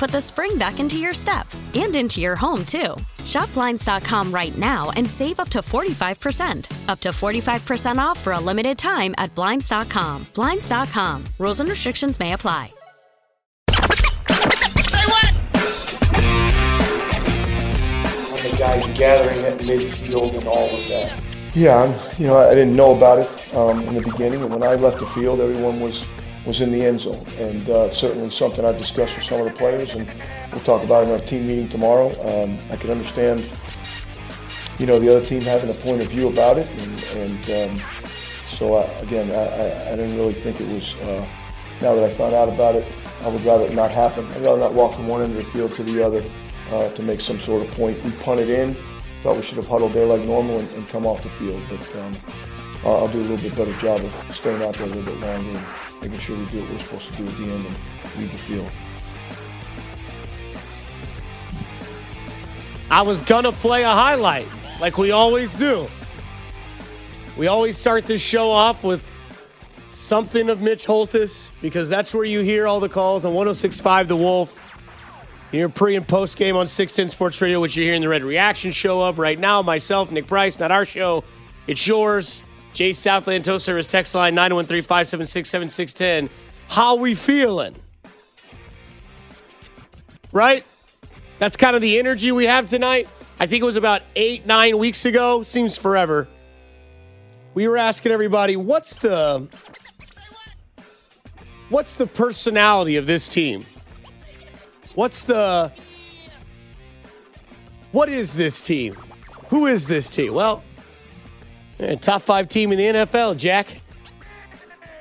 put the spring back into your step and into your home, too. Shop Blinds.com right now and save up to 45%. Up to 45% off for a limited time at Blinds.com. Blinds.com. Rules and restrictions may apply. when the guys gathering at midfield and all of that. Yeah, you know, I didn't know about it um, in the beginning, and when I left the field, everyone was was in the end zone, and uh, certainly something I've discussed with some of the players, and we'll talk about it in our team meeting tomorrow. Um, I can understand, you know, the other team having a point of view about it, and, and um, so I, again, I, I, didn't really think it was. Uh, now that I found out about it, I would rather it not happen. I'd rather not walk from one end of the field to the other uh, to make some sort of point. We punted in. Thought we should have huddled there like normal and, and come off the field, but um, I'll, do a little bit better job of staying out there a little bit longer making sure we do what we're supposed to do at the end and leave the field. I was gonna play a highlight like we always do. We always start this show off with something of Mitch Holthus because that's where you hear all the calls on 1065 The Wolf. Your pre and post game on 610 Sports Radio, which you're hearing the Red Reaction show of right now. Myself, Nick Price, not our show. It's yours. Jay Southland, Tow Service text line 913 576 7610. How we feeling? Right? That's kind of the energy we have tonight. I think it was about eight, nine weeks ago. Seems forever. We were asking everybody, what's the what's the personality of this team? What's the what is this team? Who is this team? Well, top five team in the NFL, Jack.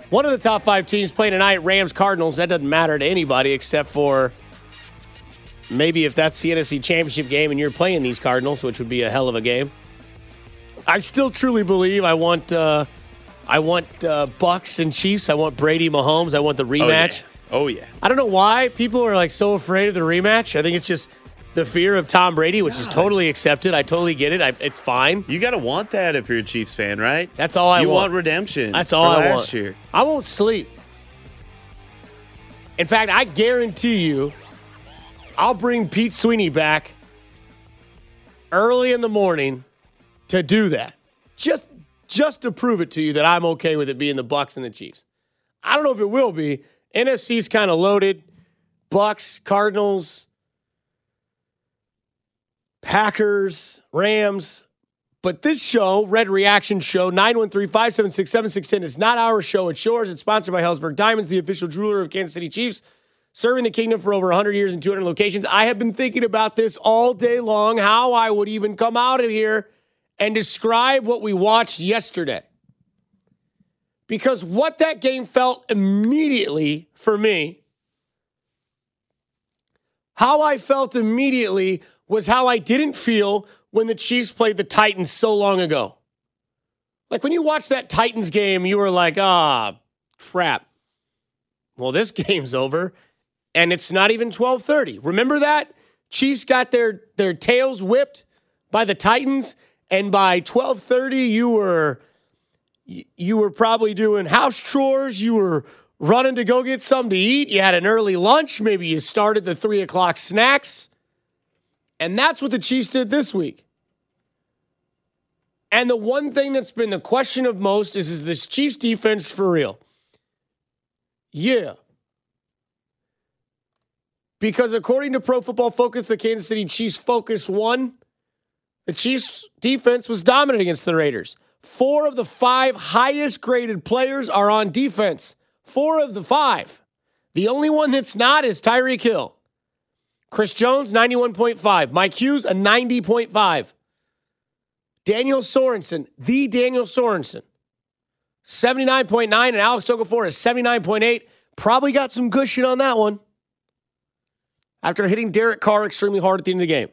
One of the top five teams playing tonight, Rams Cardinals. That doesn't matter to anybody except for maybe if that's the NFC Championship game and you're playing these Cardinals, which would be a hell of a game. I still truly believe I want uh, I want uh, Bucks and Chiefs. I want Brady Mahomes. I want the rematch. Oh yeah. I don't know why people are like so afraid of the rematch. I think it's just the fear of Tom Brady, which is totally accepted. I totally get it. I, it's fine. You got to want that if you're a Chiefs fan, right? That's all I you want. want redemption. That's all I last want. year. I won't sleep. In fact, I guarantee you, I'll bring Pete Sweeney back early in the morning to do that. Just just to prove it to you that I'm okay with it being the Bucks and the Chiefs. I don't know if it will be. NFC's kind of loaded. Bucks, Cardinals, Packers, Rams. But this show, Red Reaction Show, 913 576 7610, is not our show. It's yours. It's sponsored by Helzberg Diamonds, the official jeweler of Kansas City Chiefs, serving the kingdom for over 100 years in 200 locations. I have been thinking about this all day long, how I would even come out of here and describe what we watched yesterday. Because what that game felt immediately for me, how I felt immediately was how I didn't feel when the Chiefs played the Titans so long ago. Like when you watch that Titans game, you were like, ah, crap. Well, this game's over and it's not even 12:30. Remember that? Chiefs got their their tails whipped by the Titans and by 12:30 you were you were probably doing house chores, you were running to go get something to eat. You had an early lunch. Maybe you started the three o'clock snacks. And that's what the Chiefs did this week. And the one thing that's been the question of most is is this Chiefs defense for real? Yeah. Because according to Pro Football Focus, the Kansas City Chiefs Focus one, the Chiefs defense was dominant against the Raiders. Four of the five highest graded players are on defense. Four of the five. The only one that's not is Tyreek Hill. Chris Jones, 91.5. Mike Hughes, a 90.5. Daniel Sorensen, the Daniel Sorensen, 79.9. And Alex Okafor is 79.8. Probably got some cushion on that one after hitting Derek Carr extremely hard at the end of the game.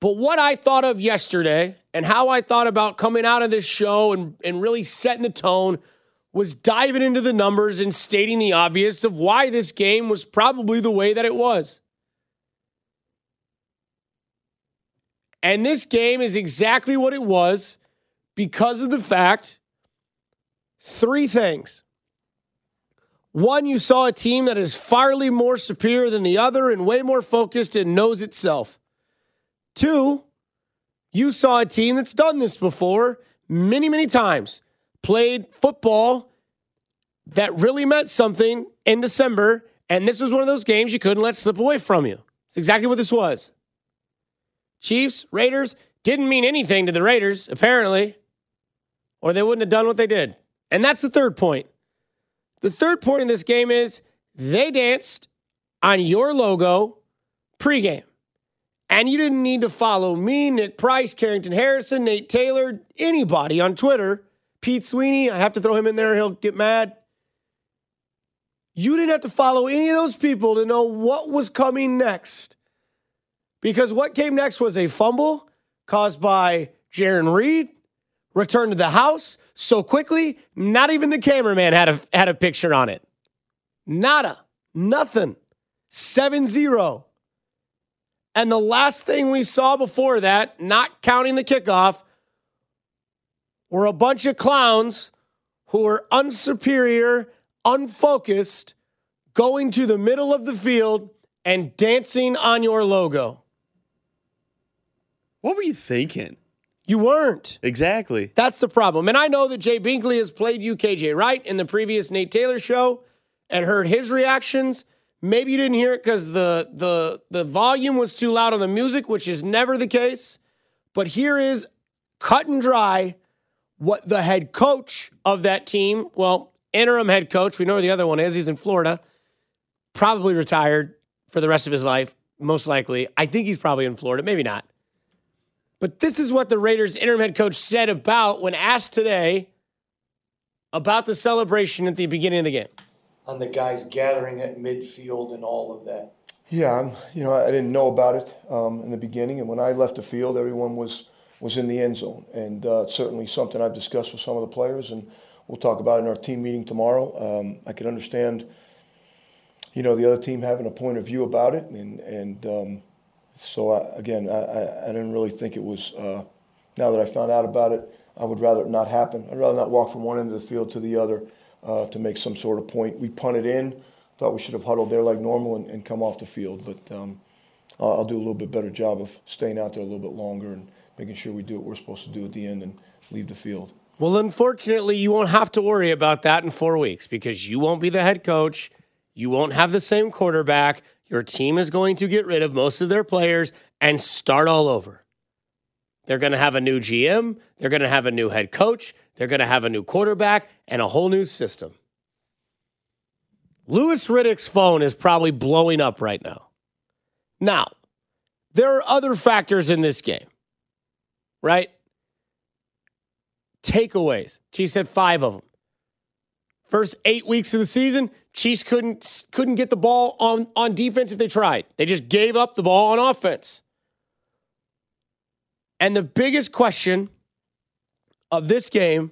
But what I thought of yesterday and how I thought about coming out of this show and, and really setting the tone was diving into the numbers and stating the obvious of why this game was probably the way that it was. And this game is exactly what it was because of the fact three things. One, you saw a team that is farly more superior than the other and way more focused and knows itself. Two, you saw a team that's done this before many, many times, played football that really meant something in December. And this was one of those games you couldn't let slip away from you. It's exactly what this was. Chiefs, Raiders didn't mean anything to the Raiders, apparently, or they wouldn't have done what they did. And that's the third point. The third point in this game is they danced on your logo pregame. And you didn't need to follow me, Nick Price, Carrington Harrison, Nate Taylor, anybody on Twitter. Pete Sweeney, I have to throw him in there, he'll get mad. You didn't have to follow any of those people to know what was coming next. Because what came next was a fumble caused by Jarran Reed, returned to the house so quickly, not even the cameraman had a, had a picture on it. Nada. Nothing. 7 0. And the last thing we saw before that, not counting the kickoff, were a bunch of clowns who were unsuperior, unfocused, going to the middle of the field and dancing on your logo. What were you thinking? You weren't. Exactly. That's the problem. And I know that Jay Binkley has played you, KJ, right, in the previous Nate Taylor show and heard his reactions. Maybe you didn't hear it because the, the, the volume was too loud on the music, which is never the case. But here is cut and dry what the head coach of that team, well, interim head coach, we know where the other one is. He's in Florida, probably retired for the rest of his life, most likely. I think he's probably in Florida, maybe not. But this is what the Raiders interim head coach said about when asked today about the celebration at the beginning of the game. On the guys gathering at midfield and all of that. Yeah, I'm, you know, I didn't know about it um, in the beginning, and when I left the field, everyone was was in the end zone, and uh, certainly something I've discussed with some of the players, and we'll talk about in our team meeting tomorrow. Um, I can understand, you know, the other team having a point of view about it, and and um, so I, again, I, I, I, didn't really think it was. Uh, now that I found out about it, I would rather it not happen. I'd rather not walk from one end of the field to the other uh, to make some sort of point. We punted in. Thought we should have huddled there like normal and, and come off the field, but um, I'll, I'll do a little bit better job of staying out there a little bit longer and making sure we do what we're supposed to do at the end and leave the field. Well, unfortunately, you won't have to worry about that in four weeks because you won't be the head coach. You won't have the same quarterback. Your team is going to get rid of most of their players and start all over. They're going to have a new GM, they're going to have a new head coach, they're going to have a new quarterback, and a whole new system. Louis Riddick's phone is probably blowing up right now. Now, there are other factors in this game, right? Takeaways. Chiefs had five of them. First eight weeks of the season, Chiefs couldn't couldn't get the ball on, on defense if they tried. They just gave up the ball on offense. And the biggest question of this game,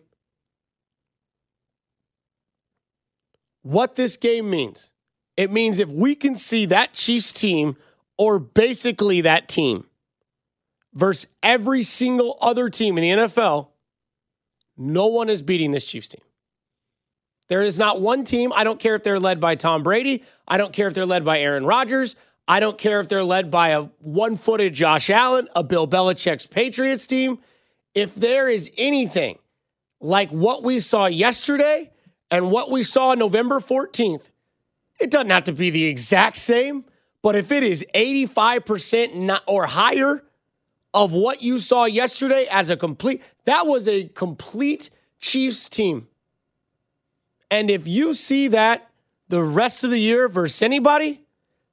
what this game means. It means if we can see that Chiefs team, or basically that team, versus every single other team in the NFL, no one is beating this Chiefs team. There is not one team. I don't care if they're led by Tom Brady. I don't care if they're led by Aaron Rodgers. I don't care if they're led by a one footed Josh Allen, a Bill Belichick's Patriots team. If there is anything like what we saw yesterday and what we saw November 14th, it doesn't have to be the exact same, but if it is 85% or higher of what you saw yesterday as a complete, that was a complete Chiefs team. And if you see that the rest of the year versus anybody,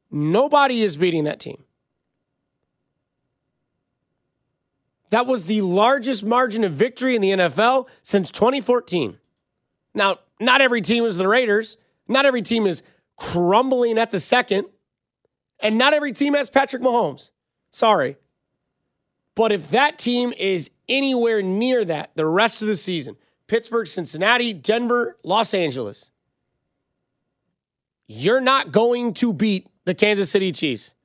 nobody is beating that team. That was the largest margin of victory in the NFL since 2014. Now, not every team is the Raiders. Not every team is crumbling at the second. And not every team has Patrick Mahomes. Sorry. But if that team is anywhere near that the rest of the season, Pittsburgh, Cincinnati, Denver, Los Angeles, you're not going to beat the Kansas City Chiefs.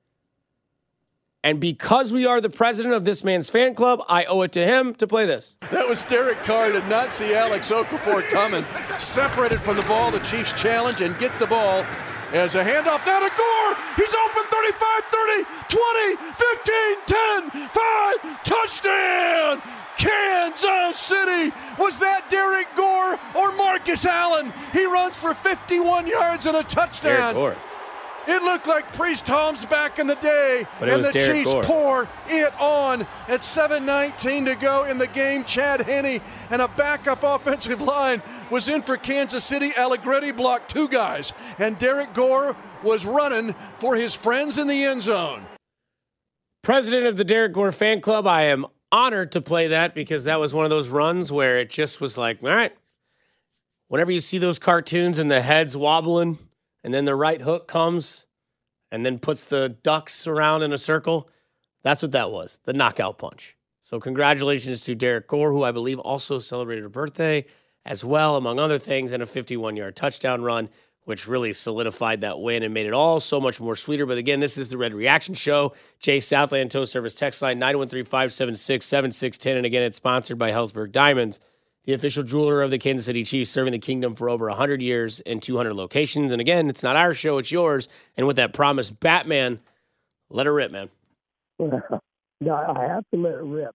And because we are the president of this man's fan club, I owe it to him to play this. That was Derek Carr. Did not see Alex Okafor coming. Separated from the ball. The Chiefs challenge and get the ball. As a handoff down to Gore. He's open 35, 30, 20, 15, 10, 5. Touchdown! Kansas City. Was that Derrick Gore or Marcus Allen? He runs for 51 yards and a touchdown. Derrick Gore. It looked like Priest Holmes back in the day, But it and was the Derrick Chiefs Gore. pour it on at 7:19 to go in the game. Chad Henne and a backup offensive line was in for Kansas City. Allegretti blocked two guys, and Derrick Gore was running for his friends in the end zone. President of the Derrick Gore fan club, I am honored to play that because that was one of those runs where it just was like, all right, whenever you see those cartoons and the heads wobbling and then the right hook comes and then puts the ducks around in a circle, that's what that was the knockout punch. So, congratulations to Derrick Gore, who I believe also celebrated a birthday as well, among other things, and a 51 yard touchdown run, which really solidified that win and made it all so much more sweeter. But again, this is the Red Reaction Show. Jay Southland Tow Service text line 913 576 7610. And again, it's sponsored by Helzberg Diamonds, the official jeweler of the Kansas City Chiefs, serving the kingdom for over 100 years in 200 locations. And again, it's not our show, it's yours. And with that promise, Batman, let her rip, man. No, I have to let it rip.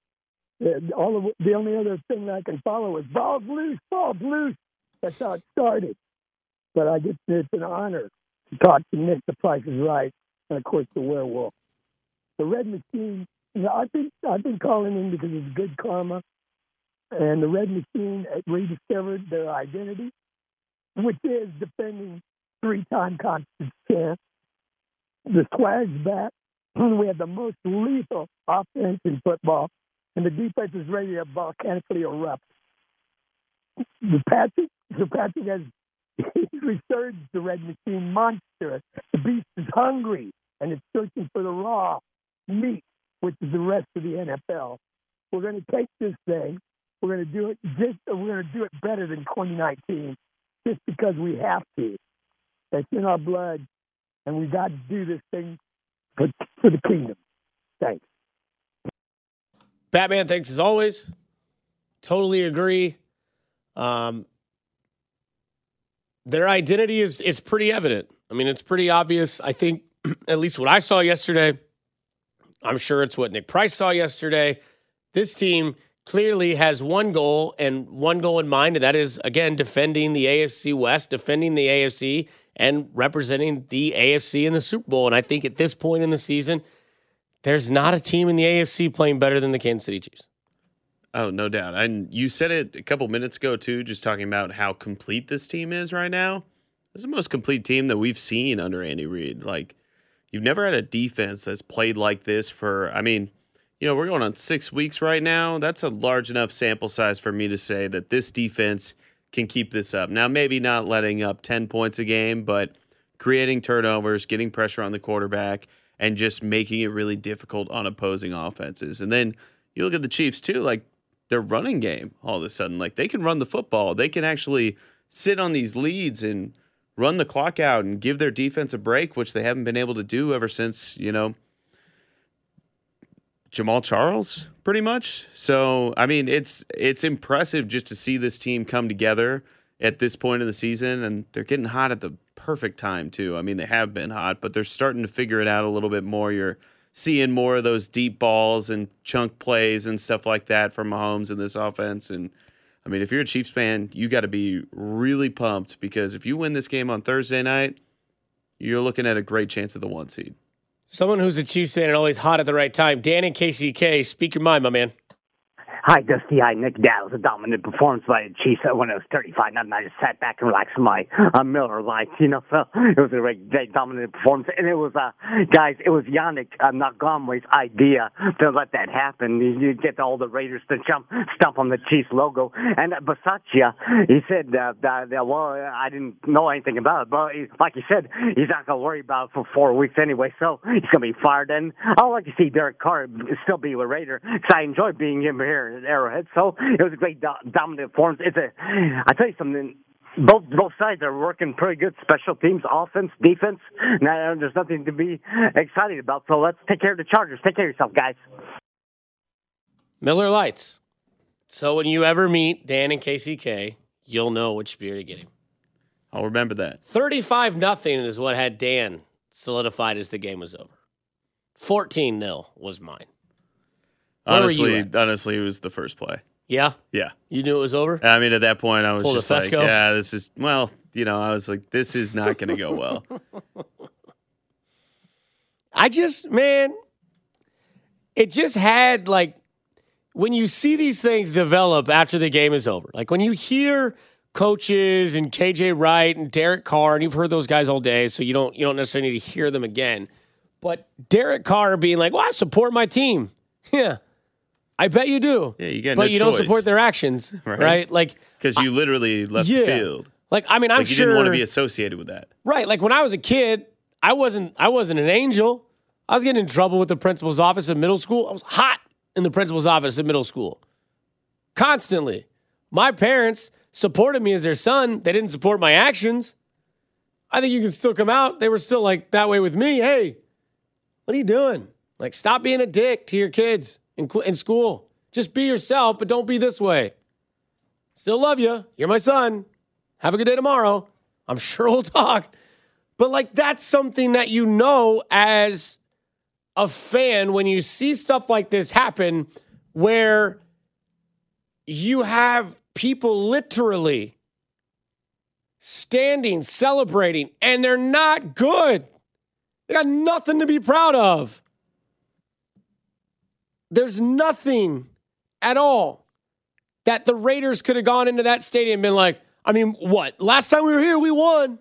Uh, All of the only other thing I can follow is balls loose, balls loose. That's how it started. But I get it's an honor to talk to Nick. The Price is Right, and of course the Werewolf. The Red Machine. You know, I think I've been calling in because it's good karma, and the Red Machine rediscovered their identity, which is defending three-time conference champ. The swag's back. We have the most lethal offense in football, and the defense is ready to volcanically erupt. The Patrick, the Patrick has he's resurged the red machine monster. The beast is hungry and it's searching for the raw meat, which is the rest of the NFL. We're going to take this thing. We're going to do it just. We're going to do it better than 2019, just because we have to. It's in our blood, and we got to do this thing for, for the kingdom. Thanks. Batman, thanks as always. Totally agree. Um, their identity is is pretty evident. I mean, it's pretty obvious. I think at least what I saw yesterday. I'm sure it's what Nick Price saw yesterday. This team clearly has one goal and one goal in mind, and that is again defending the AFC West, defending the AFC, and representing the AFC in the Super Bowl. And I think at this point in the season, there's not a team in the AFC playing better than the Kansas City Chiefs. Oh, no doubt. And you said it a couple minutes ago too, just talking about how complete this team is right now. It's the most complete team that we've seen under Andy Reid. Like you've never had a defense that's played like this for I mean, you know, we're going on 6 weeks right now. That's a large enough sample size for me to say that this defense can keep this up. Now, maybe not letting up 10 points a game, but creating turnovers, getting pressure on the quarterback and just making it really difficult on opposing offenses. And then you look at the Chiefs too, like their running game all of a sudden. Like they can run the football. They can actually sit on these leads and run the clock out and give their defense a break, which they haven't been able to do ever since, you know, Jamaal Charles, pretty much. So, I mean, it's it's impressive just to see this team come together at this point in the season, and they're getting hot at the perfect time too. I mean, they have been hot, but they're starting to figure it out a little bit more. You're seeing more of those deep balls and chunk plays and stuff like that from Mahomes in this offense. And I mean, if you're a Chiefs fan, you got to be really pumped because if you win this game on Thursday night, you're looking at a great chance of the one seed. Someone who's a Chiefs fan and always hot at the right time. Dan and KCK, speak your mind, my man. Hi, Dusty. Hi, Nick. That was a dominant performance by the Chiefs when it was 35 nothing. I just sat back and relaxed my uh, Miller Lites, you know. So it was a great, great dominant performance. And it was, uh, guys, it was Yannick uh, Ngakoue's idea to let that happen. You, you get all the Raiders to jump, stomp on the Chiefs logo. And uh, Bisaccia, he said, uh, that, that, well, I didn't know anything about it. But he, like he said, he's not going to worry about it for four weeks anyway. So he's going to be fired. And I would like to see Derek Carr still be a Raider because I enjoy being him here at Arrowhead. So it was a great do- dominant performance. It's a, I tell you something. Both both sides are working pretty good. Special teams, offense, defense. Now there's nothing to be excited about. So let's take care of the Chargers. Take care of yourself, guys. Miller Lites. So when you ever meet Dan and KCK, you'll know which beer to get him. I'll remember that. 35 nothing is what had Dan solidified as the game was over. 14 0 was mine. Where Honestly, honestly, it was the first play. Yeah? Yeah. You knew it was over? I mean, at that point, I was Pull the just like, yeah, this is, well, you know, I was like, this is not going to go well. I just, man, it just had like when you see these things develop after the game is over, like when you hear coaches and KJ Wright and Derek Carr, and you've heard those guys all day, so you don't you don't necessarily need to hear them again. But Derek Carr being like, "Well, I support my team," yeah, I bet you do. Yeah, you got but no you don't support their actions, Right. right? Like, Because you literally left yeah. the field. like I mean, I'm Like, you sure didn't want to be associated with that. Right. Like when I was a kid, I wasn't I wasn't an angel. I was getting in trouble with the principal's office in middle school. I was hot in the principal's office in middle school. Constantly. My parents supported me as their son. They didn't support my actions. I think you can still come out. They were still like that way with me. Hey, what are you doing? Like, stop being a dick to your kids in, in school. Just be yourself, but don't be this way. Still love you. You're my son. Have a good day tomorrow. I'm sure we'll talk. But like that's something that you know as a fan when you see stuff like this happen where you have people literally standing, celebrating, and they're not good. They got nothing to be proud of. There's nothing at all that the Raiders could have gone into that stadium and been like, I mean, what? Last time we were here, we won.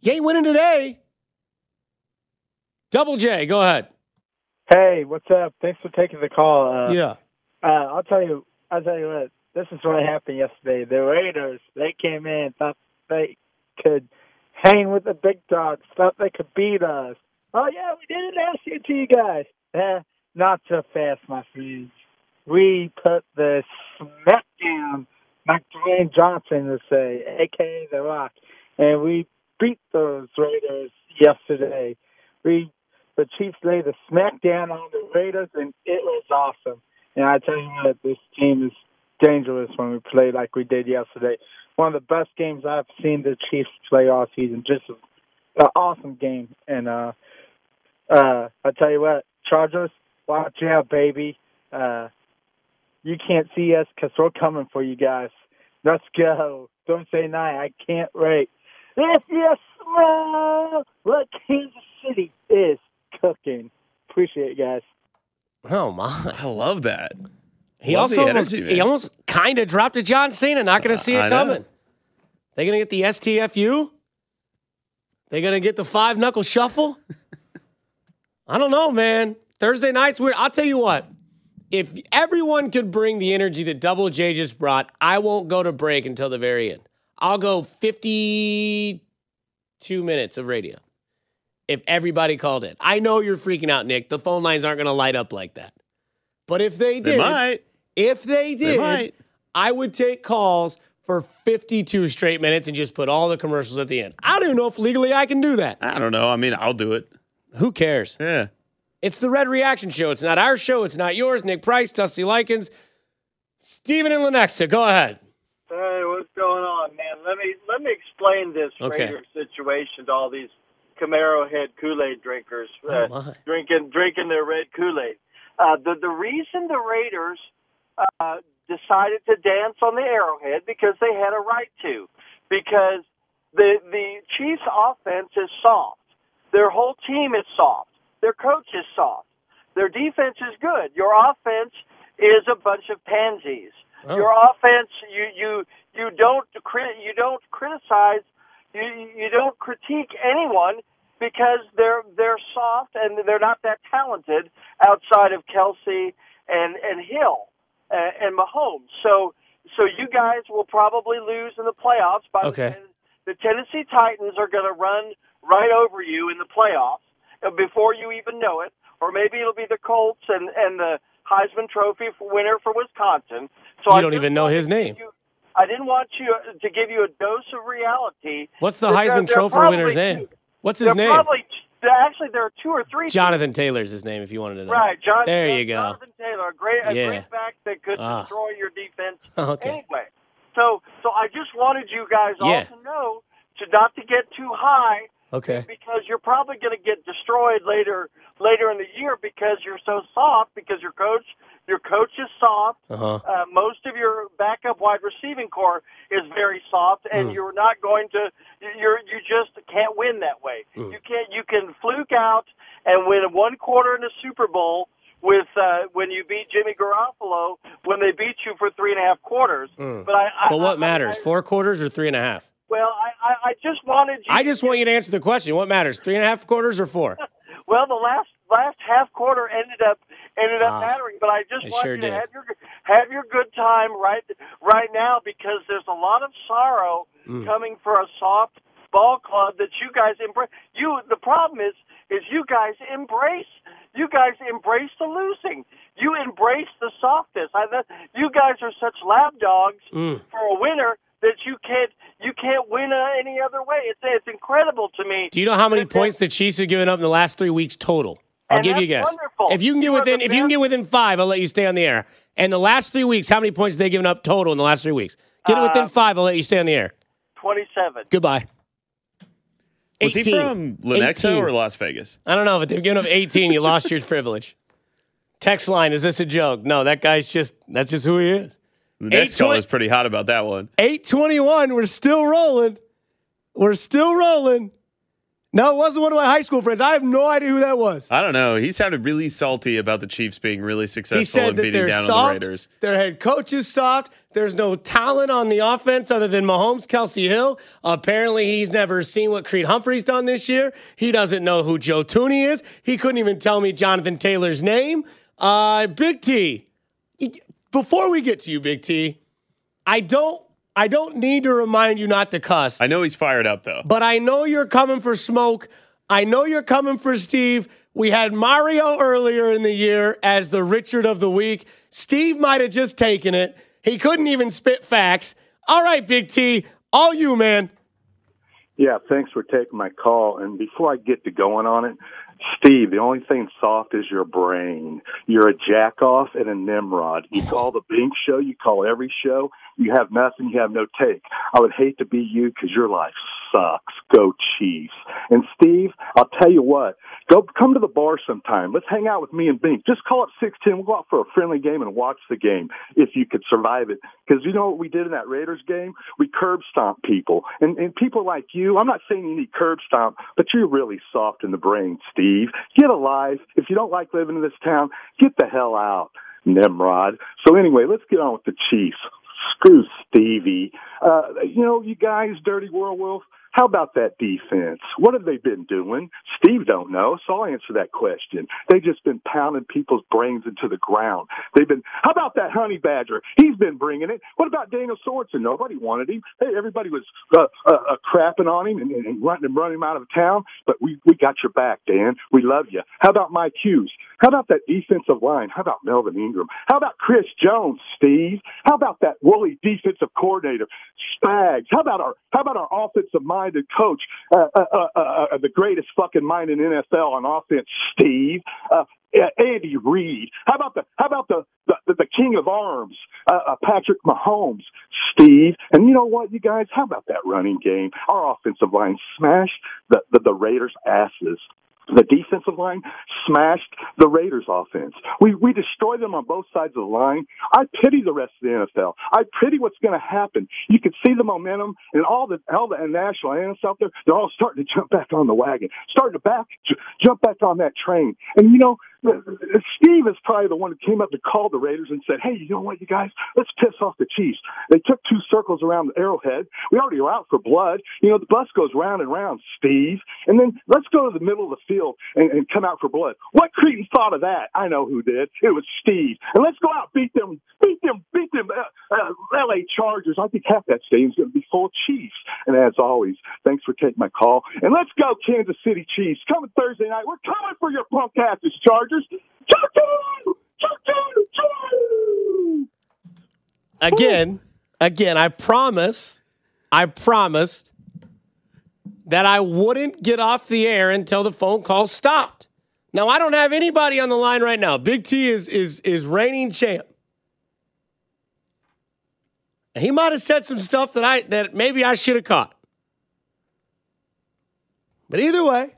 You ain't winning today. Double J, go ahead. Hey, what's up? Thanks for taking the call. Uh, yeah. Uh, I'll tell you. I'll tell you what. This is what happened yesterday. The Raiders they came in thought they could hang with the big dogs. Thought they could beat us. Oh yeah, we did it last year to you guys. Eh, not so fast, my friends. We put the smack down, like Dwayne Johnson would say, aka The Rock, and we beat those Raiders yesterday. We the Chiefs laid a smack down on the Raiders, and it was awesome. And I tell you what, this team is dangerous when we play like we did yesterday. One of the best games I've seen the Chiefs play all season. Just an awesome game. And uh, uh, I tell you what, Chargers, watch out, baby. Uh, you can't see us because we're coming for you guys. Let's go. Thursday night. I can't wait. If you smell what Kansas City is cooking. Appreciate it, guys. Oh my! I love that. He Love the also almost, energy, he almost kind of dropped a John Cena. Not going to see it I know. coming. They going to get the STFU? They going to get the five knuckle shuffle? I don't know, man. Thursday night's weird. I'll tell you what. If everyone could bring the energy that Double J just brought, I won't go to break until the very end. I'll go 52 minutes of radio if everybody called in. I know you're freaking out, Nick. The phone lines aren't going to light up like that. But if they They did, might. if they did, might. I would take calls for 52 straight minutes and just put all the commercials at the end. I don't even know if legally I can do that. I don't know. I mean, I'll do it. Who cares? Yeah. It's the Red Reaction Show. It's not our show. It's not yours. Nick Price, Dusty Likens, Steven and Lenexa. Go ahead. Hey, what's going on? on, man. Let me let me explain this Okay. Raider situation to all these Camaro head Kool Aid drinkers uh, Oh, drinking drinking their red Kool Aid. Uh, the the reason the Raiders uh, decided to dance on the Arrowhead because they had a right to, because the the Chiefs' offense is soft. Their whole team is soft. Their coach is soft. Their defense is good. Your offense is a bunch of pansies. Oh. Your offense, you you you don't cri- you don't criticize, you you don't critique anyone because they're they're soft and they're not that talented outside of Kelce and and Hill and, and Mahomes. So so you guys will probably lose in the playoffs. By Okay. the, the Tennessee Titans are going to run right over you in the playoffs uh, before you even know it, or maybe it'll be the Colts and and the Heisman Trophy for winner for Wisconsin. So You I don't even know his name. You, I didn't want you to give you a dose of reality. What's the Heisman there Trophy probably- winner's name? What's his name? Probably, actually, there are two or three. Jonathan Taylor's his name. If you wanted to know. Right, John, There you go. Jonathan Taylor, a great, a Yeah. great back that could Ah. destroy your defense. Okay. Anyway, so so I just wanted you guys all to know to not to get too high Okay. because you're probably going to get destroyed later later in the year because you're so soft because your coach your coach is soft. Uh-huh. Uh, most of your backup wide receiving core is very soft, and Mm. you're not going to. You're you just can't win that way. Mm. You can't. You can fluke out and win one quarter in the Super Bowl with uh, when you beat Jimmy Garoppolo when they beat you for three and a half quarters. Mm. But I. I But what I- matters? I- Four quarters or three and a half? Well, I, I, I just wanted you. I just want you to answer the question. What matters? Three and a half quarters or four? Well, the last last half quarter ended up ended up Ah, mattering, but I just want sure you to did. have your have your good time right right now because there's a lot of sorrow Mm. coming for a soft ball club that you guys embrace. You the problem is is you guys embrace you guys embrace the losing. You embrace the softness. I you guys are such lap dogs Mm. for a winner that you can't you can't win uh, any other way. It's it's incredible to me. Do you know how many points the Chiefs have given up in the last three weeks total? I'll And give you a guess. wonderful. If you can get You within, the if you can get within five, I'll let you stay on the air. And the last three weeks, how many points have they given up total in the last three weeks? Get it within Uh, five, I'll let you stay on the air. Twenty-seven. Goodbye. Was he from Lenexa 18. or Las Vegas? I don't know, but they've given up 18. You lost your privilege. Text line, is this a joke? No, that guy's just, that's just who he is. The next 820 call is pretty hot about that one. 821, we're still rolling. We're still rolling. No, it wasn't one of my high school friends. I have no idea who that was. I don't know. He sounded really salty about the Chiefs being really successful He said and that beating they're down on the. Raiders. Their head coach is soft. There's no talent on the offense other than Mahomes, Kelce Hill. Apparently, he's never seen what Creed Humphrey's done this year. He doesn't know who Joe Thuney is. He couldn't even tell me Jonathan Taylor's name. Uh, Big T, before we get to you, Big T, I don't. I don't need to remind you not to cuss. I know he's fired up though. But I know you're coming for smoke. I know you're coming for Steve. We had Mario earlier in the year as the Richard of the week. Steve might have just taken it. He couldn't even spit facts. All right, Big T, all you, man. Yeah, thanks for taking my call. And before I get to going on it, Steve, the only thing soft is your brain. You're a jack off and a Nimrod. You call the Bink show, you call every show. You have nothing, you have no take. I would hate to be you because your life Go Chiefs. And Steve, I'll tell you what, go come to the bar sometime. Let's hang out with me and Bink. Just call up 610. We'll go out for a friendly game and watch the game if you could survive it. Because you know what we did in that Raiders game? We curb stomp people. And, and people like you, I'm not saying you need curb stomp, but you're really soft in the brain, Steve. Get alive. If you don't like living in this town, get the hell out, Nimrod. So anyway, let's get on with the Chiefs. Screw Stevie. Uh, you know, you guys, Dirty World Wolf, how about that defense? What have they been doing? Steve don't know, so I'll answer that question. They've just been pounding people's brains into the ground. They've been, how about that honey badger? He's been bringing it. What about Daniel Sorensen? Nobody wanted him. Hey, everybody was uh, uh, uh, crapping on him and, and, and running running him out of town, but we, we got your back, Dan. We love you. How about Mike Hughes? How about that defensive line? How about Melvin Ingram? How about Chris Jones, Steve? How about that woolly defensive coordinator, Spags? How about our how about our offensive mind minded coach, uh, uh, uh, uh, the greatest fucking mind in NFL on offense, Steve. Uh, uh, Andy Reid. How about the how about the the, the king of arms, uh, uh, Patrick Mahomes, Steve? And you know what, you guys? How about that running game? Our offensive line smashed the the, the Raiders' asses. The defensive line smashed the Raiders offense. We, we destroy them on both sides of the line. I pity the rest of the NFL. I pity what's going to happen. You can see the momentum and all the, all the national analysts out there. They're all starting to jump back on the wagon, starting to back, j- jump back on that train. And you know, Steve is probably the one who came up to call the Raiders and said, Hey, you know what, you guys, let's piss off the Chiefs. They took two circles around the arrowhead. We already were out for blood. You know, the bus goes round and round, Steve. And then let's go to the middle of the field and, and come out for blood. What Cretan thought of that? I know who did. It was Steve. And let's go out, beat them, beat them, beat them, uh, uh, LA Chargers. I think half that stadium's going to be full of Chiefs. And as always, thanks for taking my call. And let's go, Kansas City Chiefs. Coming Thursday night. We're coming for your punk asses, Chargers. Choo-choo! Choo-choo! Choo! Again, again, I promise, I promised that I wouldn't get off the air until the phone call stopped. Now I don't have anybody on the line right now. Big T is is is reigning champ. He might have said some stuff that I that maybe I should have caught. But either way,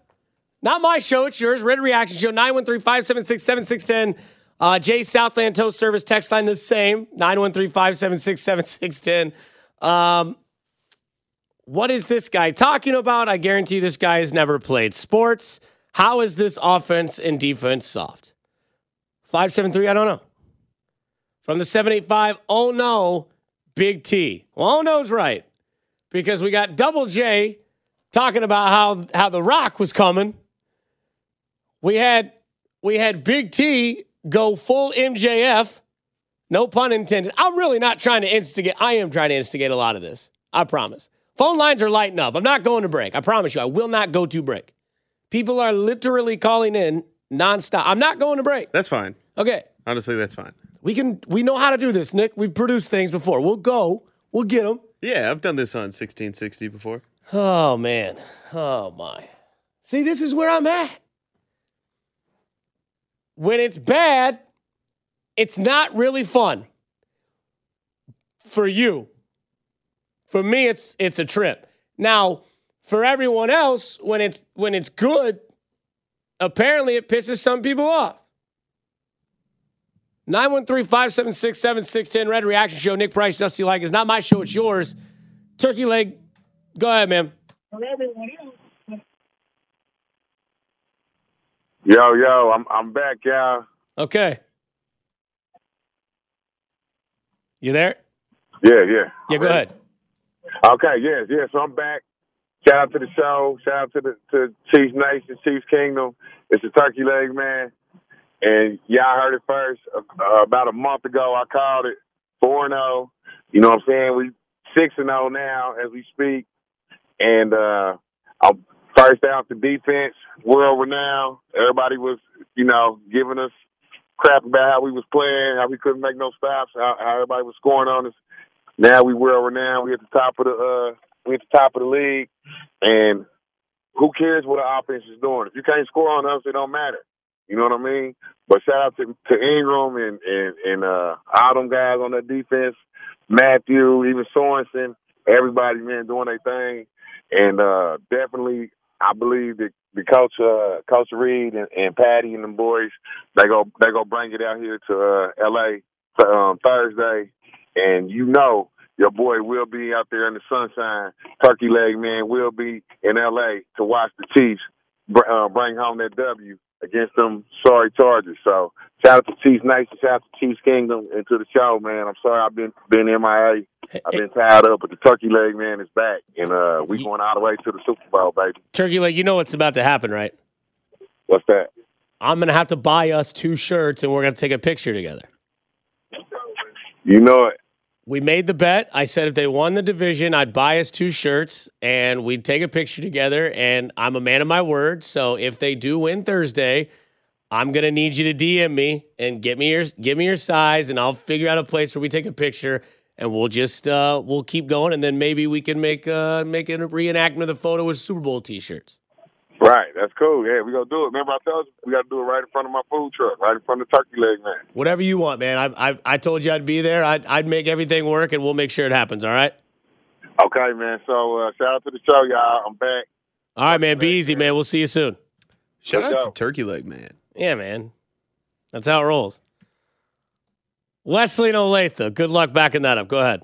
not my show, it's yours. Red Reaction Show, 913-576-7610. Uh, Jay Southland Toast Service text line the same, 913-576-7610. Um, what is this guy talking about? I guarantee this guy has never played sports. How is this offense and defense soft? 573, I don't know. From the 785, oh no, Big T. Well, oh no's right. Because we got Double J talking about how how the rock was coming. We had we had Big T go full MJF. No pun intended. I'm really not trying to instigate. I am trying to instigate a lot of this. I promise. Phone lines are lighting up. I'm not going to break. I promise you, I will not go to break. People are literally calling in nonstop. I'm not going to break. That's fine. Okay. Honestly, that's fine. We can we know how to do this, Nick. We've produced things before. We'll go. We'll get them. Yeah, I've done this on 1660 before. Oh man. Oh my. See, this is where I'm at. When it's bad, it's not really fun. For you. For me, it's it's a trip. Now, for everyone else, when it's when it's good, apparently it pisses some people off. 913-576-7610 Red Reaction Show. Nick Price, Dusty Like. It's not my show, it's yours. Turkey leg. Go ahead, man. Yo, yo, I'm I'm back, y'all. Okay. You there? Yeah, yeah. Yeah, go ahead. Okay, yes, yes. So I'm back. Shout out to the show. Shout out to the to Chiefs Nation, Chiefs Kingdom. It's the Turkey Leg Man, and y'all heard it first. Uh, about a month ago, I called it four and zero. You know what I'm saying? We six and zero now as we speak, and uh, I'm first out the defense, world renowned. Everybody was, you know, giving us crap about how we was playing, how we couldn't make no stops, how, how everybody was scoring on us. Now we world renowned. We at the top of the uh, we at the top of the league, and who cares what the offense is doing? If you can't score on us, it don't matter. You know what I mean? But shout out to, to Ingram and and and uh, all them guys on that defense, Matthew, even Sorensen, everybody man doing their thing, and uh, definitely I believe that the coach, uh, Coach Reid and, and Patty and the boys, they go they go bring it out here to uh, L.A. Um, Thursday, and you know your boy will be out there in the sunshine. Turkey Leg Man will be in L.A. to watch the Chiefs br- uh, bring home that W against them sorry Chargers. So shout out to Chiefs Nation, shout out to Chiefs Kingdom, and to the show, man. I'm sorry I've been been MIA. I've been tied up, but the Turkey Leg Man is back, and uh, we going all the way to the Super Bowl, baby. Turkey leg, you know what's about to happen, right? What's that? I'm gonna have to buy us two shirts and we're gonna take a picture together. You know it. We made the bet. I said if they won the division, I'd buy us two shirts and we'd take a picture together. And I'm a man of my word. So if they do win Thursday, I'm gonna need you to DM me and get me your give me your size, and I'll figure out a place where we take a picture. and we'll just uh, we'll keep going, and then maybe we can make uh, make a reenactment of the photo with Super Bowl T-shirts. Right, that's cool. Yeah, we gonna do it. Remember, I told you we got to do it right in front of my food truck, right in front of Turkey Leg Man. Whatever you want, man. I I, I told you I'd be there. I'd, I'd make everything work, and we'll make sure it happens. All right. Okay, man. So uh, shout out to the show, y'all. I'm back. All right, man. Be easy, man. We'll see you soon. Shout Let's out go. to Turkey Leg Man. Yeah, man. That's how it rolls. Wesley and Olathe, good luck backing that up. Go ahead.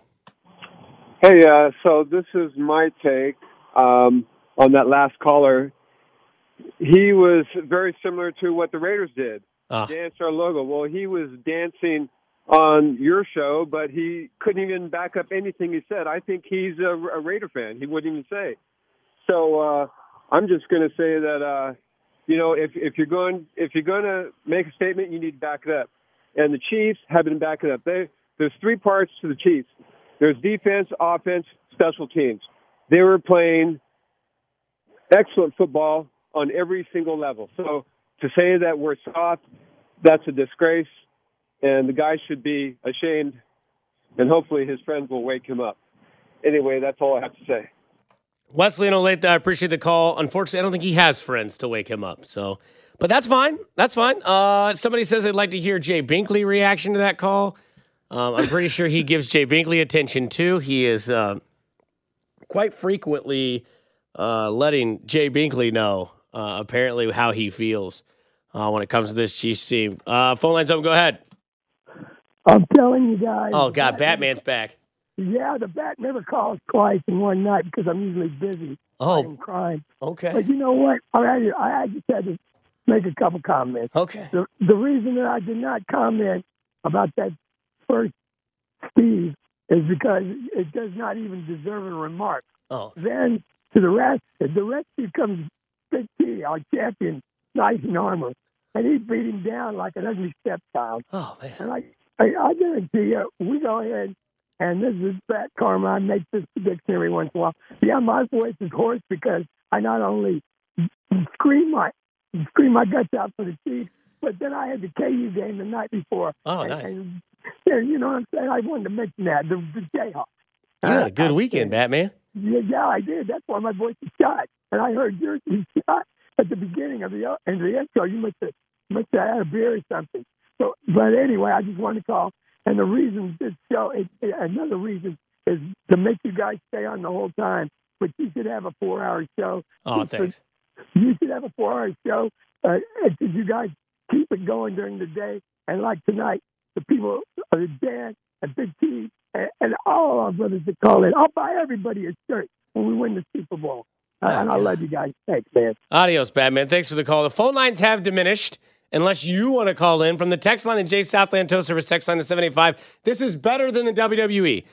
Hey, uh, so this is my take um, on that last caller. He was very similar to what the Raiders did. Ah. Dance our logo. Well, he was dancing on your show, but he couldn't even back up anything he said. I think he's a, a Raider fan. He wouldn't even say. So uh, I'm just going to say that uh, you know if if you're going if you're going to make a statement, you need to back it up. And the Chiefs have been backing it up. They, there's three parts to the Chiefs. There's defense, offense, special teams. They were playing excellent football on every single level. So to say that we're soft, that's a disgrace, and the guy should be ashamed. And hopefully his friends will wake him up. Anyway, that's all I have to say. Wesley and Olathe, I appreciate the call. Unfortunately, I don't think he has friends to wake him up. So, but that's fine. That's fine. Uh, somebody says they'd like to hear Jay Binkley reaction to that call. Um, I'm pretty sure he gives Jay Binkley attention too. He is uh, quite frequently uh, letting Jay Binkley know uh, apparently how he feels uh, when it comes to this Chiefs team. Uh, phone lines open. Go ahead. I'm telling you guys. Oh God, Batman's back. Yeah, the bat never calls twice in one night because I'm usually busy Oh. fighting crime. Okay. But you know what? I had, I just had to make a couple comments. Okay. The, the reason that I did not comment about that first Steve is because it does not even deserve a remark. Oh. Then to the rest, the rest becomes Big T, our champion, nice in armor, and he beat him down like an ugly stepchild. Oh man! And I, I, I guarantee you, we go ahead, and this is Pat Karma. I make this prediction every once in a while. Yeah, my voice is hoarse because I not only scream my scream my guts out for the Chiefs, but then I had the KU game the night before. Oh, and, nice. And, yeah, you know what I'm saying? I wanted to mention that the, the Jayhawks. You had a good uh, weekend, Batman. Yeah, yeah, I did. That's why my voice is shot. And I heard yours was shot at the beginning of the end of the intro. You must have must have had a beer or something. So, but anyway, I just wanted to call. And the reason this show, it, it- another reason is to make you guys stay on the whole time. But you should have a four-hour show. Oh, thanks. You should have a four-hour show. Uh, you guys keep it going during the day. And like tonight, the people, uh, Dan and Big T, and, and all our brothers that call in, I'll buy everybody a shirt when we win the Super Bowl. Uh, and I love you guys. Thanks, man. Adios, Batman. Thanks for the call. The phone lines have diminished. Unless you want to call in from the text line, the Jay Southland Tow Service text line, the 785. This is better than the WWE.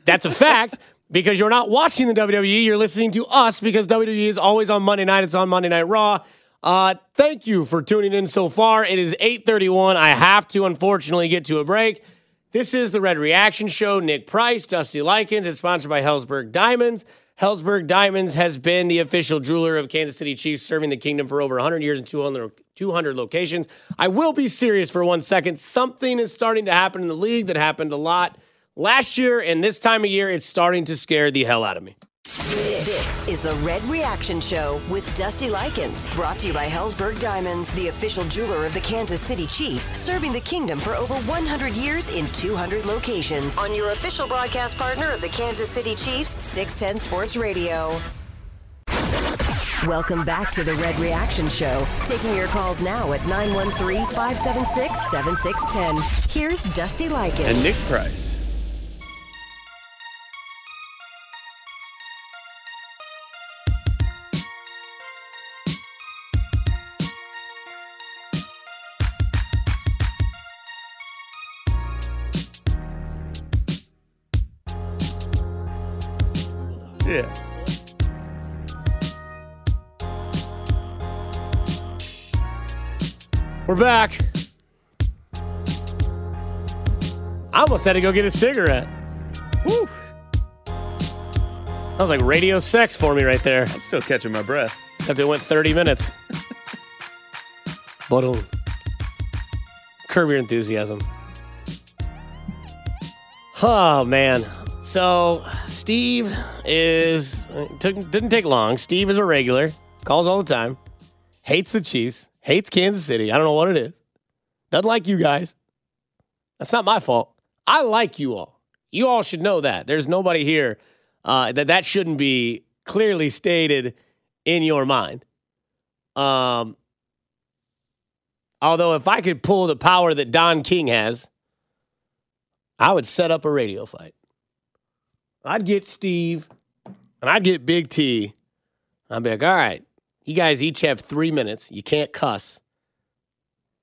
That's a fact because you're not watching the WWE. You're listening to us because WWE is always on Monday night. It's on Monday Night Raw. Uh, thank you for tuning in so far. It is 831. I have to, unfortunately, get to a break. This is the Red Reaction Show. Nick Price, Dusty Likens. It's sponsored by Helzberg Diamonds. Helzberg Diamonds has been the official jeweler of Kansas City Chiefs, serving the kingdom for over 100 years in 200, 200 locations. I will be serious for one second. Something is starting to happen in the league that happened a lot last year, and this time of year, it's starting to scare the hell out of me. This is the Red Reaction Show with Dusty Likens, brought to you by Helzberg Diamonds, the official jeweler of the Kansas City Chiefs, serving the kingdom for over 100 years in 200 locations. On your official broadcast partner of the Kansas City Chiefs, 610 Sports Radio. Welcome back to the Red Reaction Show. Taking your calls now at 913 576 7610. Here's Dusty Likens. And Nick Price. Yeah. We're back. I almost had to go get a cigarette. Woo. That was like radio sex for me right there. I'm still catching my breath. After it went 30 minutes. but curb your enthusiasm. Oh man. So Steve is took, didn't take long. Steve is a regular, calls all the time, hates the Chiefs, hates Kansas City. I don't know what it is. Doesn't like you guys. That's not my fault. I like you all. You all should know that. There's nobody here uh, that that shouldn't be clearly stated in your mind. Um, although if I could pull the power that Don King has, I would set up a radio fight. I'd get Steve and I'd get Big T. I'd be like, all right, you guys each have three minutes. You can't cuss.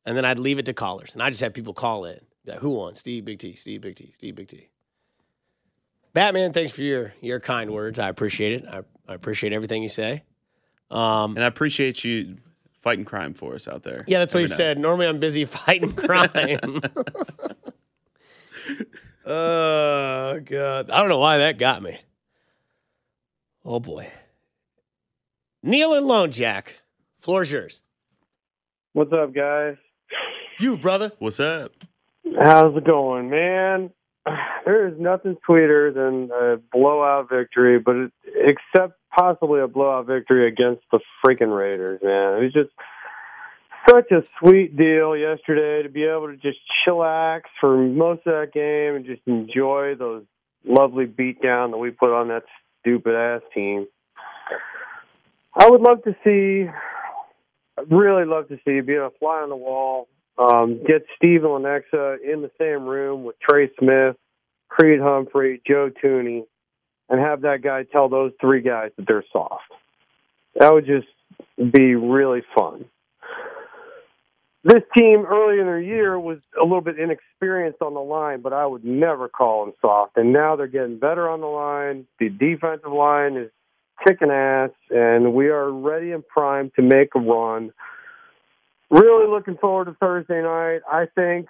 And then I'd leave it to callers. And I just have people call in. Like, who won? Steve, Big T, Steve, Big T, Steve, Big T. Batman, thanks for your your kind words. I appreciate it. I, I appreciate everything you say. Um, and I appreciate you fighting crime for us out there. yeah, that's what he night. said. Normally I'm busy fighting crime. oh, God. I don't know why that got me. Oh, boy. Neil and Lone Jack. Floor's yours. What's up, guys? You, brother. What's up? How's it going, man? There is nothing sweeter than a blowout victory, but it, except possibly a blowout victory against the freaking Raiders, man. It was just such a sweet deal yesterday to be able to just chillax for most of that game and just enjoy those lovely beatdown that we put on that stupid ass team. I would love to see, I'd really love to see, be a fly on the wall, um, get Steve and in the same room with Trey Smith, Creed Humphrey, Joe Thuney, and have that guy tell those three guys that they're soft. That would just be really fun. This team early in their year was a little bit inexperienced on the line, but I would never call them soft. And now they're getting better on the line. The defensive line is kicking ass, and we are ready and primed to make a run. Really looking forward to Thursday night. I think,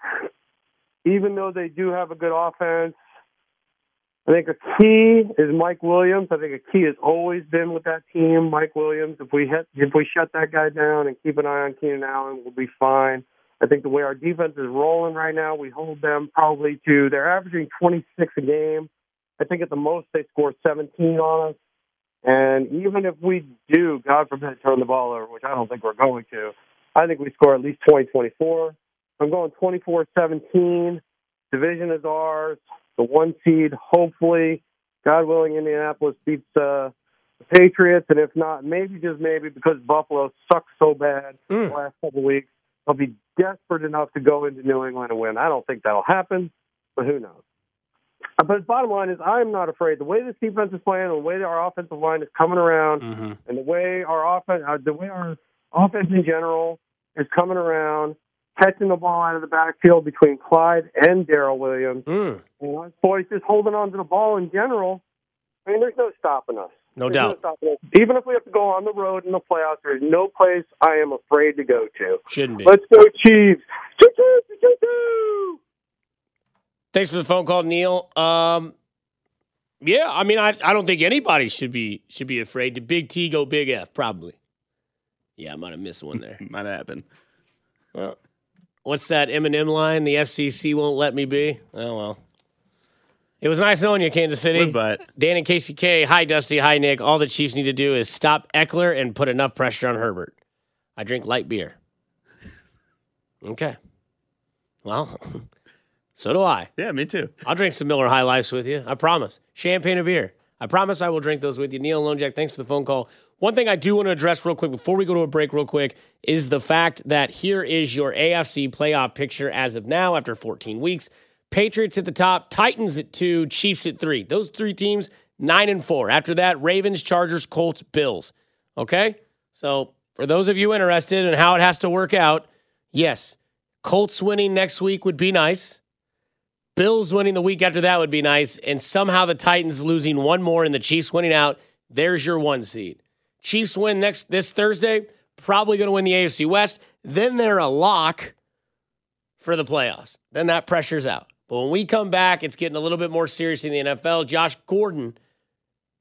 even though they do have a good offense, I think a key is Mike Williams. I think a key has always been with that team, Mike Williams. If we hit, if we shut that guy down and keep an eye on Keenan Allen, we'll be fine. I think the way our defense is rolling right now, we hold them probably to they're averaging 26 a game. I think at the most they score 17 on us. And even if we do, God forbid, turn the ball over, which I don't think we're going to, I think we score at least 20, 24. I'm going 24 17. Division is ours. The one seed, hopefully, God willing, Indianapolis beats uh, the Patriots. And if not, maybe just maybe because Buffalo sucks so bad the last couple of weeks, they'll be desperate enough to go into New England and win. I don't think that'll happen, but who knows? Uh, But bottom line is, I'm not afraid. The way this defense is playing, the way our offensive line is coming around, and the way our offense, uh, the way our offense in general is coming around, catching the ball out of the backfield between Clyde and Darrel Williams, and our boys just holding on to the ball in general. I mean, there's no stopping us. No There's doubt. stopping us. Even if we have to go on the road in the playoffs, there's no place I am afraid to go to. Shouldn't be. Let's go, Chiefs! Choo-choo, choo-choo! Thanks for the phone call, Neil. Um, yeah, I mean, I, I don't think anybody should be should be afraid. to Big T go Big F? Probably. Yeah, I might have missed one there. might happen. Well, what's that Eminem line? The FCC won't let me be. Oh well. It was nice knowing you, Kansas City. But Dan and KCK. Hi, Dusty. Hi, Nick. All the Chiefs need to do is stop Ekeler and put enough pressure on Herbert. I drink light beer. Okay. Well, so do I. Yeah, me too. I'll drink some Miller High Lifes with you. I promise. Champagne and beer. I promise I will drink those with you. Neil Lone Jack, thanks for the phone call. One thing I do want to address real quick before we go to a break, real quick, is the fact that here is your AFC playoff picture as of now after 14 weeks. Patriots at the top, Titans at two, Chiefs at three. Those three teams, nine and four. After that, Ravens, Chargers, Colts, Bills. Okay? So for those of you interested in how it has to work out, yes, Colts winning next week would be nice. Bills winning the week after that would be nice. And somehow the Titans losing one more and the Chiefs winning out. There's your one seed. Chiefs win next this Thursday, probably going to win the AFC West. Then they're a lock for the playoffs. Then that pressure's out. But when we come back, it's getting a little bit more serious in the NFL. Josh Gordon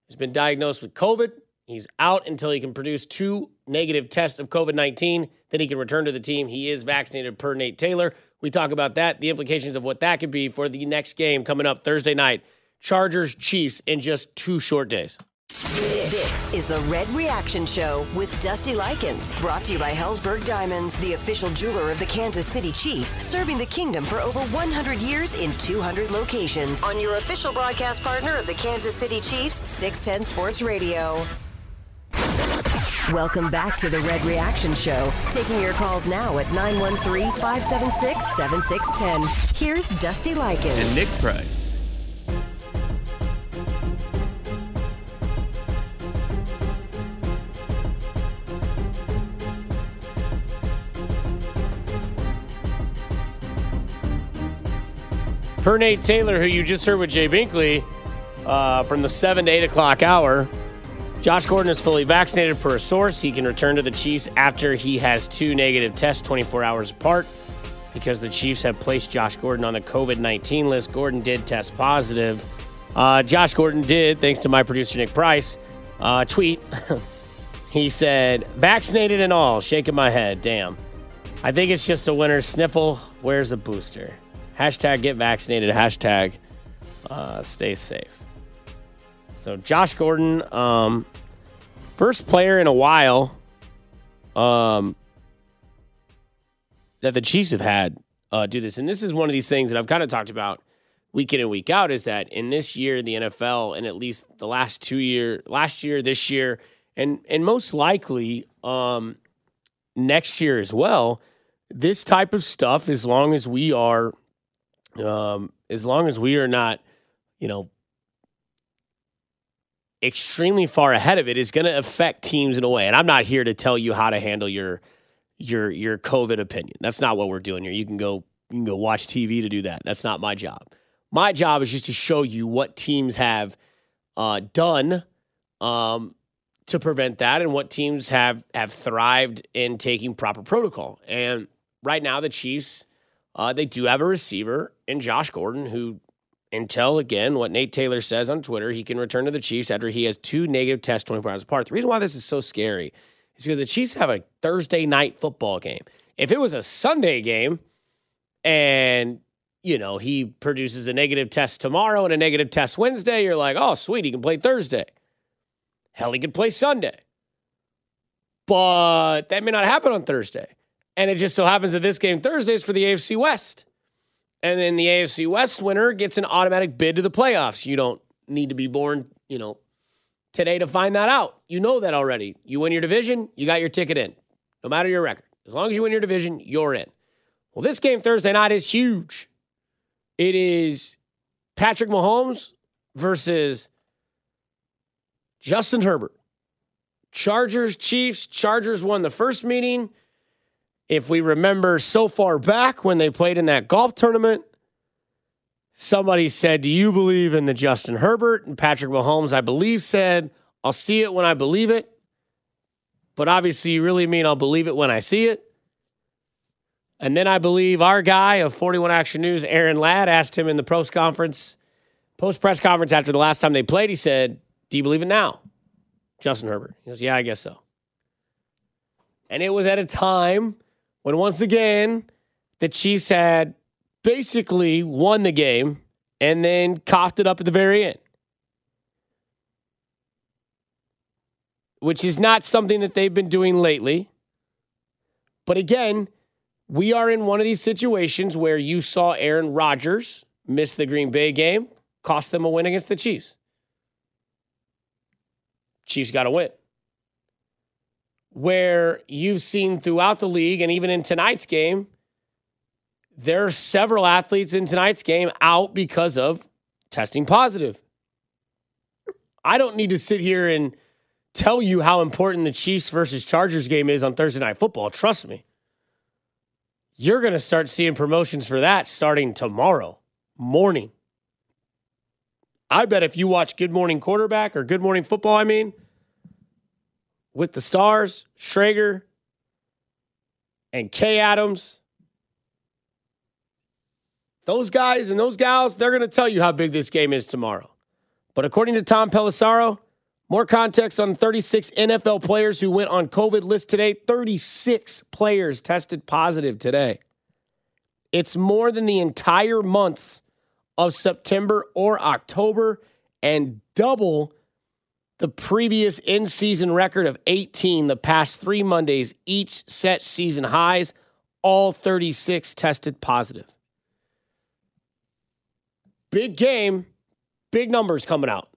has been diagnosed with COVID. He's out until he can produce two negative tests of COVID 19. Then he can return to the team. He is vaccinated per Nate Taylor. We talk about that, the implications of what that could be for the next game coming up Thursday night. Chargers Chiefs in just two short days. This is the Red Reaction Show with Dusty Likens, brought to you by Helzberg Diamonds, the official jeweler of the Kansas City Chiefs, serving the kingdom for over 100 years in 200 locations. On your official broadcast partner of the Kansas City Chiefs, 610 Sports Radio. Welcome back to the Red Reaction Show. Taking your calls now at 913 576 7610. Here's Dusty Likens. And Nick Price. Per Nate Taylor, who you just heard with Jay Binkley uh, from the 7 to 8 o'clock hour, Josh Gordon is fully vaccinated per a source. He can return to the Chiefs after he has two negative tests 24 hours apart because the Chiefs have placed Josh Gordon on the COVID 19 list. Gordon did test positive. Uh, Josh Gordon did, thanks to my producer Nick Price, uh, tweet. he said, vaccinated and all, shaking my head. Damn. I think it's just a winter sniffle. Where's a booster? Hashtag get vaccinated. Hashtag uh, stay safe. So Josh Gordon, um, first player in a while um, that the Chiefs have had uh, do this. And this is one of these things that I've kind of talked about week in and week out is that in this year, the NFL, and at least the last two year, last year, this year, and and most likely um, next year as well, this type of stuff, as long as we are um, as long as we are not, you know, extremely far ahead of it, is going to affect teams in a way. And I'm not here to tell you how to handle your your your COVID opinion. That's not what we're doing here. You can go you can go watch TV to do that. That's not my job. My job is just to show you what teams have uh, done um, to prevent that, and what teams have have thrived in taking proper protocol. And right now, the Chiefs uh, they do have a receiver in Josh Gordon who, until again, what Nate Taylor says on Twitter, he can return to the Chiefs after he has two negative tests 24 hours apart. The reason why this is so scary is because the Chiefs have a Thursday night football game. If it was a Sunday game and you know, he produces a negative test tomorrow and a negative test Wednesday, you're like, oh, sweet, he can play Thursday. Hell, he could play Sunday. But that may not happen on Thursday. And it just so happens that this game Thursday is for the AFC West. And then the AFC West winner gets an automatic bid to the playoffs. You don't need to be born, you know, today to find that out. You know that already. You win your division, you got your ticket in, no matter your record. As long as you win your division, you're in. Well, this game Thursday night is huge. It is Patrick Mahomes versus Justin Herbert. Chargers, Chiefs. Chargers won the first meeting. If we remember so far back when they played in that golf tournament, somebody said, Do you believe in the Justin Herbert? And Patrick Mahomes, I believe, said, I'll see it when I believe it. But obviously, you really mean I'll believe it when I see it. And then I believe our guy of 41 Action News, Aaron Ladd, asked him in the post conference, post press conference after the last time they played, he said, Do you believe it now? Justin Herbert. He goes, Yeah, I guess so. And it was at a time when once again the Chiefs had basically won the game and then coughed it up at the very end. Which is not something that they've been doing lately. But again, we are in one of these situations where you saw Aaron Rodgers miss the Green Bay game, cost them a win against the Chiefs. Chiefs got to win. Where you've seen throughout the league and even in tonight's game, there are several athletes in tonight's game out because of testing positive. I don't need to sit here and tell you how important the Chiefs versus Chargers game is on Thursday Night Football. Trust me. You're going to start seeing promotions for that starting tomorrow morning. I bet if you watch Good Morning Quarterback or Good Morning Football, I mean, with the stars, Schrager and Kay Adams, those guys and those gals, they're going to tell you how big this game is tomorrow. But according to Tom Pelissero, More context on 36 NFL players who went on COVID list today. 36 players tested positive today. It's more than the entire months of September or October and double the previous in season record of 18 the past three Mondays, each set season highs. All 36 tested positive. Big game, big numbers coming out.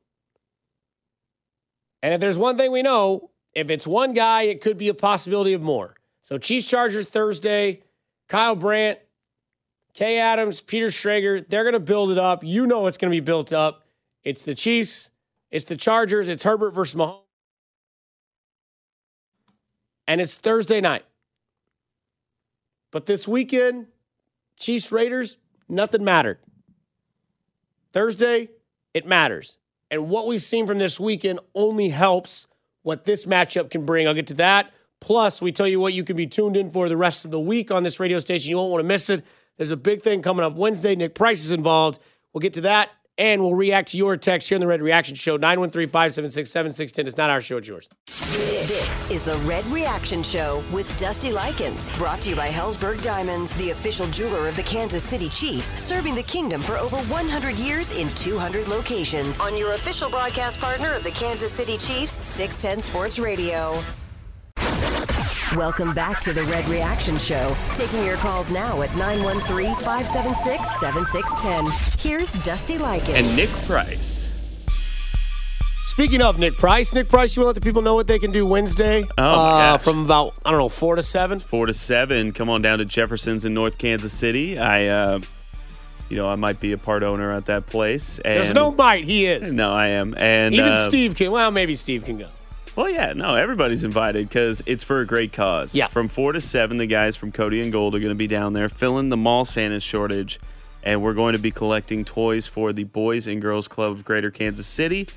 And if there's one thing we know, if it's one guy, it could be a possibility of more. So Chiefs Chargers Thursday, Kyle Brandt, Kay Adams, Peter Schrager, they're going to build it up. You know it's going to be built up. It's the Chiefs, it's the Chargers, it's Herbert versus Mahomes. And it's Thursday night. But this weekend, Chiefs Raiders, nothing mattered. Thursday, it matters. And what we've seen from this weekend only helps what this matchup can bring. I'll get to that. Plus, we tell you what you can be tuned in for the rest of the week on this radio station. You won't want to miss it. There's a big thing coming up Wednesday. Nick Price is involved. We'll get to that and we'll react to your text here in the Red Reaction Show. 913 576 7610. It's not our show, it's yours. This is the Red Reaction Show with Dusty Likens, brought to you by Helzberg Diamonds, the official jeweler of the Kansas City Chiefs, serving the kingdom for over 100 years in 200 locations. On your official broadcast partner of the Kansas City Chiefs, 610 Sports Radio. Welcome back to the Red Reaction Show. Taking your calls now at 913 576 7610. Here's Dusty Likens. And Nick Price. Speaking of Nick Price, Nick Price, you want to let the people know what they can do Wednesday? Oh, uh, from about, I don't know, 4 to 7? Four to seven. Come on down to Jefferson's in North Kansas City. I, uh, you know, I might be a part owner at that place. And There's no bite. He is. No, I am. And Even uh, Steve can. Well, maybe Steve can go. Well, yeah, no, everybody's invited because it's for a great cause. Yeah. From four to seven, the guys from Cody and Gold are going to be down there filling the mall Santa shortage, and we're going to be collecting toys for the Boys and Girls Club of Greater Kansas City.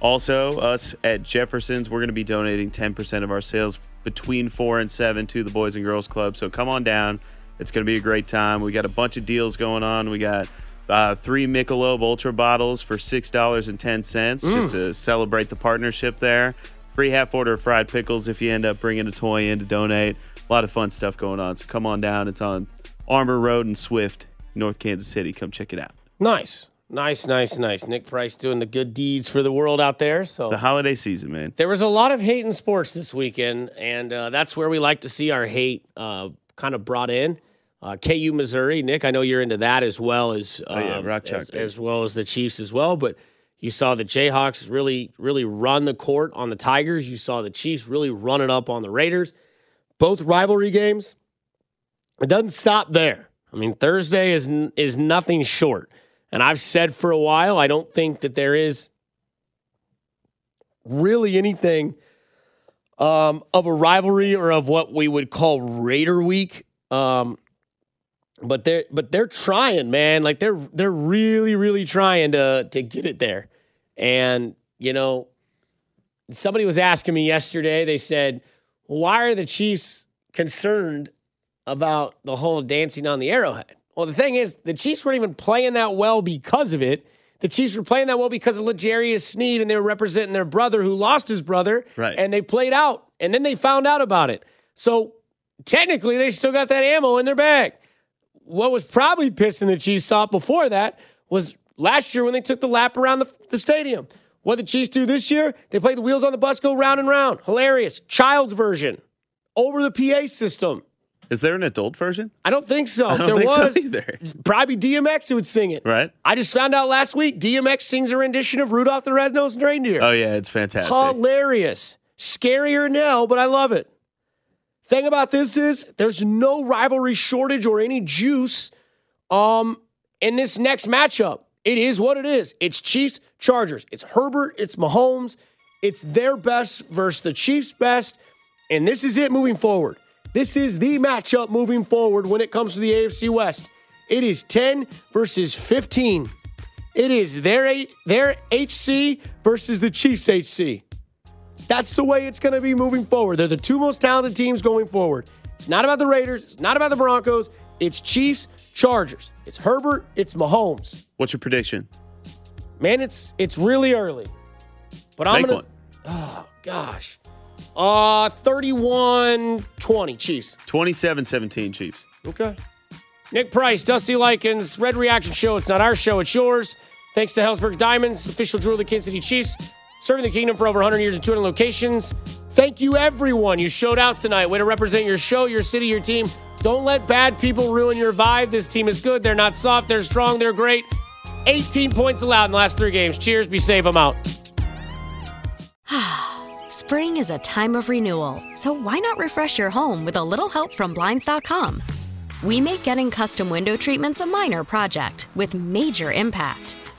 Also, us at Jefferson's, we're going to be donating 10% of our sales between four and seven to the Boys and Girls Club. So come on down. It's going to be a great time. We got a bunch of deals going on. We got uh, three Michelob Ultra bottles for $6.10 Mm. just to celebrate the partnership there. Free half order of fried pickles if you end up bringing a toy in to donate. A lot of fun stuff going on. So come on down. It's on Armour Road in Swift, North Kansas City. Come check it out. Nice. Nice, nice, nice. Nick Price doing the good deeds for the world out there. So It's the holiday season, man. There was a lot of hate in sports this weekend, and uh, that's where we like to see our hate uh, kind of brought in. Uh, KU Missouri, Nick, I know you're into that as well as Oh, yeah, um, Rock Chalk, as, as well as the Chiefs as well. But you saw the Jayhawks really, really run the court on the Tigers. You saw the Chiefs really run it up on the Raiders. Both rivalry games. It doesn't stop there. I mean, Thursday is is nothing short. And I've said for a while, I don't think that there is really anything um, of a rivalry or of what we would call Raider Week. Um, but they're but they're trying, man. Like they're they're really really trying to to get it there. And you know, somebody was asking me yesterday. They said, "Why are the Chiefs concerned about the whole dancing on the arrowhead?" Well, the thing is, the Chiefs weren't even playing that well because of it. The Chiefs were playing that well because of L'Jarius Sneed, and they were representing their brother who lost his brother. Right. And they played out, and then they found out about it. So technically, they still got that ammo in their bag. What was probably pissing the Chiefs off before that was last year when they took the lap around the, the stadium. What the Chiefs do this year? They play the wheels on the bus go round and round. Hilarious. Child's version over the PA system. Is there an adult version? I don't think so. Don't there think so was, either. probably DMX who would sing it. Right? I just found out last week DMX sings a rendition of Rudolph the Red-Nosed Reindeer. Oh, yeah, it's fantastic. Hilarious. Scarier now, but I love it. Thing about this is there's no rivalry shortage or any juice um, in this next matchup. It is what it is. It's Chiefs, Chargers. It's Herbert, it's Mahomes. It's their best versus the Chiefs' best. And this is it moving forward. This is the matchup moving forward when it comes to the AFC West. It is 10 versus 15. It is their, their HC versus the Chiefs' HC. That's the way it's going to be moving forward. They're the two most talented teams going forward. It's not about the Raiders. It's not about the Broncos. It's Chiefs, Chargers. It's Herbert. It's Mahomes. What's your prediction? Man, it's it's really early, but I'm Make gonna one. Oh, gosh. Uh, 31 20, Chiefs. 27 17 Chiefs. Okay. Nick Price, Dusty Likens, Red Reaction Show. It's not our show, it's yours. Thanks to Helzberg Diamonds, official jeweler of the Kansas City Chiefs, serving the kingdom for over 100 years in 200 locations. Thank you, everyone. You showed out tonight. Way to represent your show, your city, your team. Don't let bad people ruin your vibe. This team is good. They're not soft. They're strong. They're great. 18 points allowed in the last three games. Cheers. Be safe. I'm out. Spring is a time of renewal, so why not refresh your home with a little help from Blinds.com? We make getting custom window treatments a minor project with major impact.